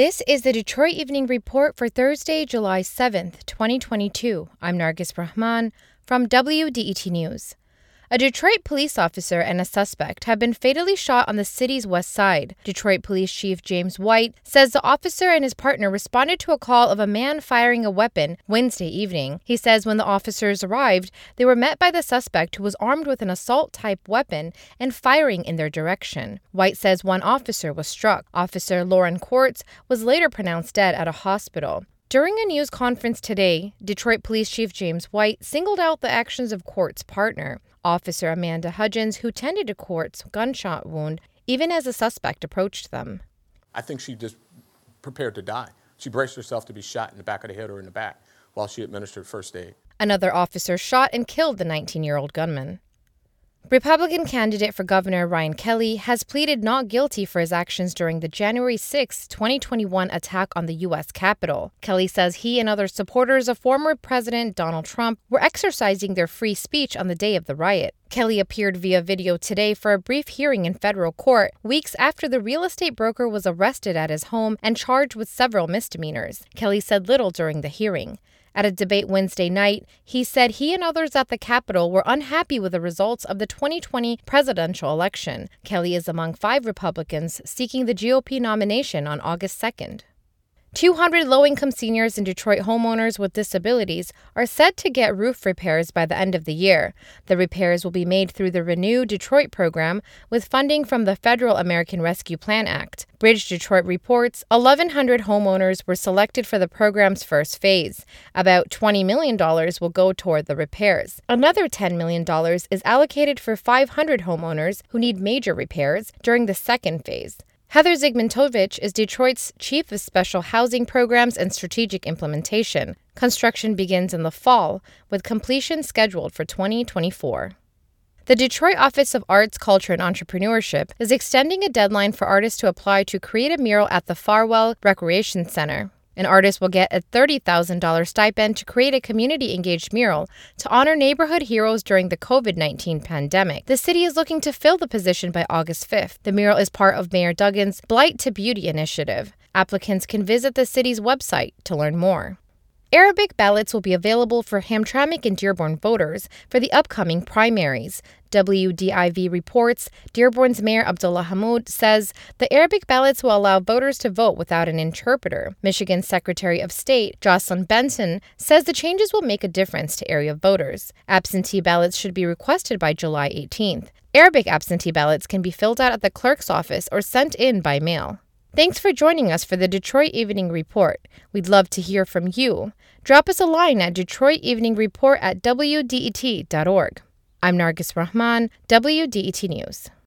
This is the Detroit Evening Report for Thursday, July 7th, 2022. I'm Nargis Rahman from WDET News. A Detroit police officer and a suspect have been fatally shot on the city's west side. Detroit Police Chief James White says the officer and his partner responded to a call of a man firing a weapon Wednesday evening. He says when the officers arrived, they were met by the suspect who was armed with an assault type weapon and firing in their direction. White says one officer was struck. Officer Loren Courts was later pronounced dead at a hospital. During a news conference today, Detroit Police Chief James White singled out the actions of Courts' partner. Officer Amanda Hudgens, who tended to Courts' gunshot wound, even as the suspect approached them. I think she just prepared to die. She braced herself to be shot in the back of the head or in the back while she administered first aid. Another officer shot and killed the 19 year old gunman. Republican candidate for governor Ryan Kelley has pleaded not guilty for his actions during the January 6, 2021 attack on the U.S. Capitol. Kelley says he and other supporters of former President Donald Trump were exercising their free speech on the day of the riot. Kelley appeared via video today for a brief hearing in federal court, weeks after the real estate broker was arrested at his home and charged with several misdemeanors. Kelley said little during the hearing. At a debate Wednesday night, he said he and others at the Capitol were unhappy with the results of the 2020 presidential election. Kelley is among five Republicans seeking the GOP nomination on August 2nd. 200 low income seniors and Detroit homeowners with disabilities are set to get roof repairs by the end of the year. The repairs will be made through the Renew Detroit program with funding from the Federal American Rescue Plan Act. Bridge Detroit reports 1,100 homeowners were selected for the program's first phase. About $20 million will go toward the repairs. Another $10 million is allocated for 500 homeowners who need major repairs during the second phase. Heather Zygmontowicz is Detroit's Chief of Special Housing Programs and Strategic Implementation. Construction begins in the fall, with completion scheduled for 2024. The Detroit Office of Arts, Culture, and Entrepreneurship is extending a deadline for artists to apply to create a mural at the Farwell Recreation Center. An artist will get a $30,000 stipend to create a community engaged mural to honor neighborhood heroes during the COVID 19 pandemic. The city is looking to fill the position by August 5th. The mural is part of Mayor Duggan's Blight to Beauty initiative. Applicants can visit the city's website to learn more. Arabic ballots will be available for Hamtramck and Dearborn voters for the upcoming primaries. WDIV reports Dearborn's Mayor Abdullah Hammoud says the Arabic ballots will allow voters to vote without an interpreter. Michigan Secretary of State Jocelyn Benson says the changes will make a difference to area voters. Absentee ballots should be requested by July 18th. Arabic absentee ballots can be filled out at the clerk's office or sent in by mail. Thanks for joining us for the Detroit Evening Report. We'd love to hear from you. Drop us a line at Detroit Evening Report at WDET.org. I'm Nargis Rahman, WDET News.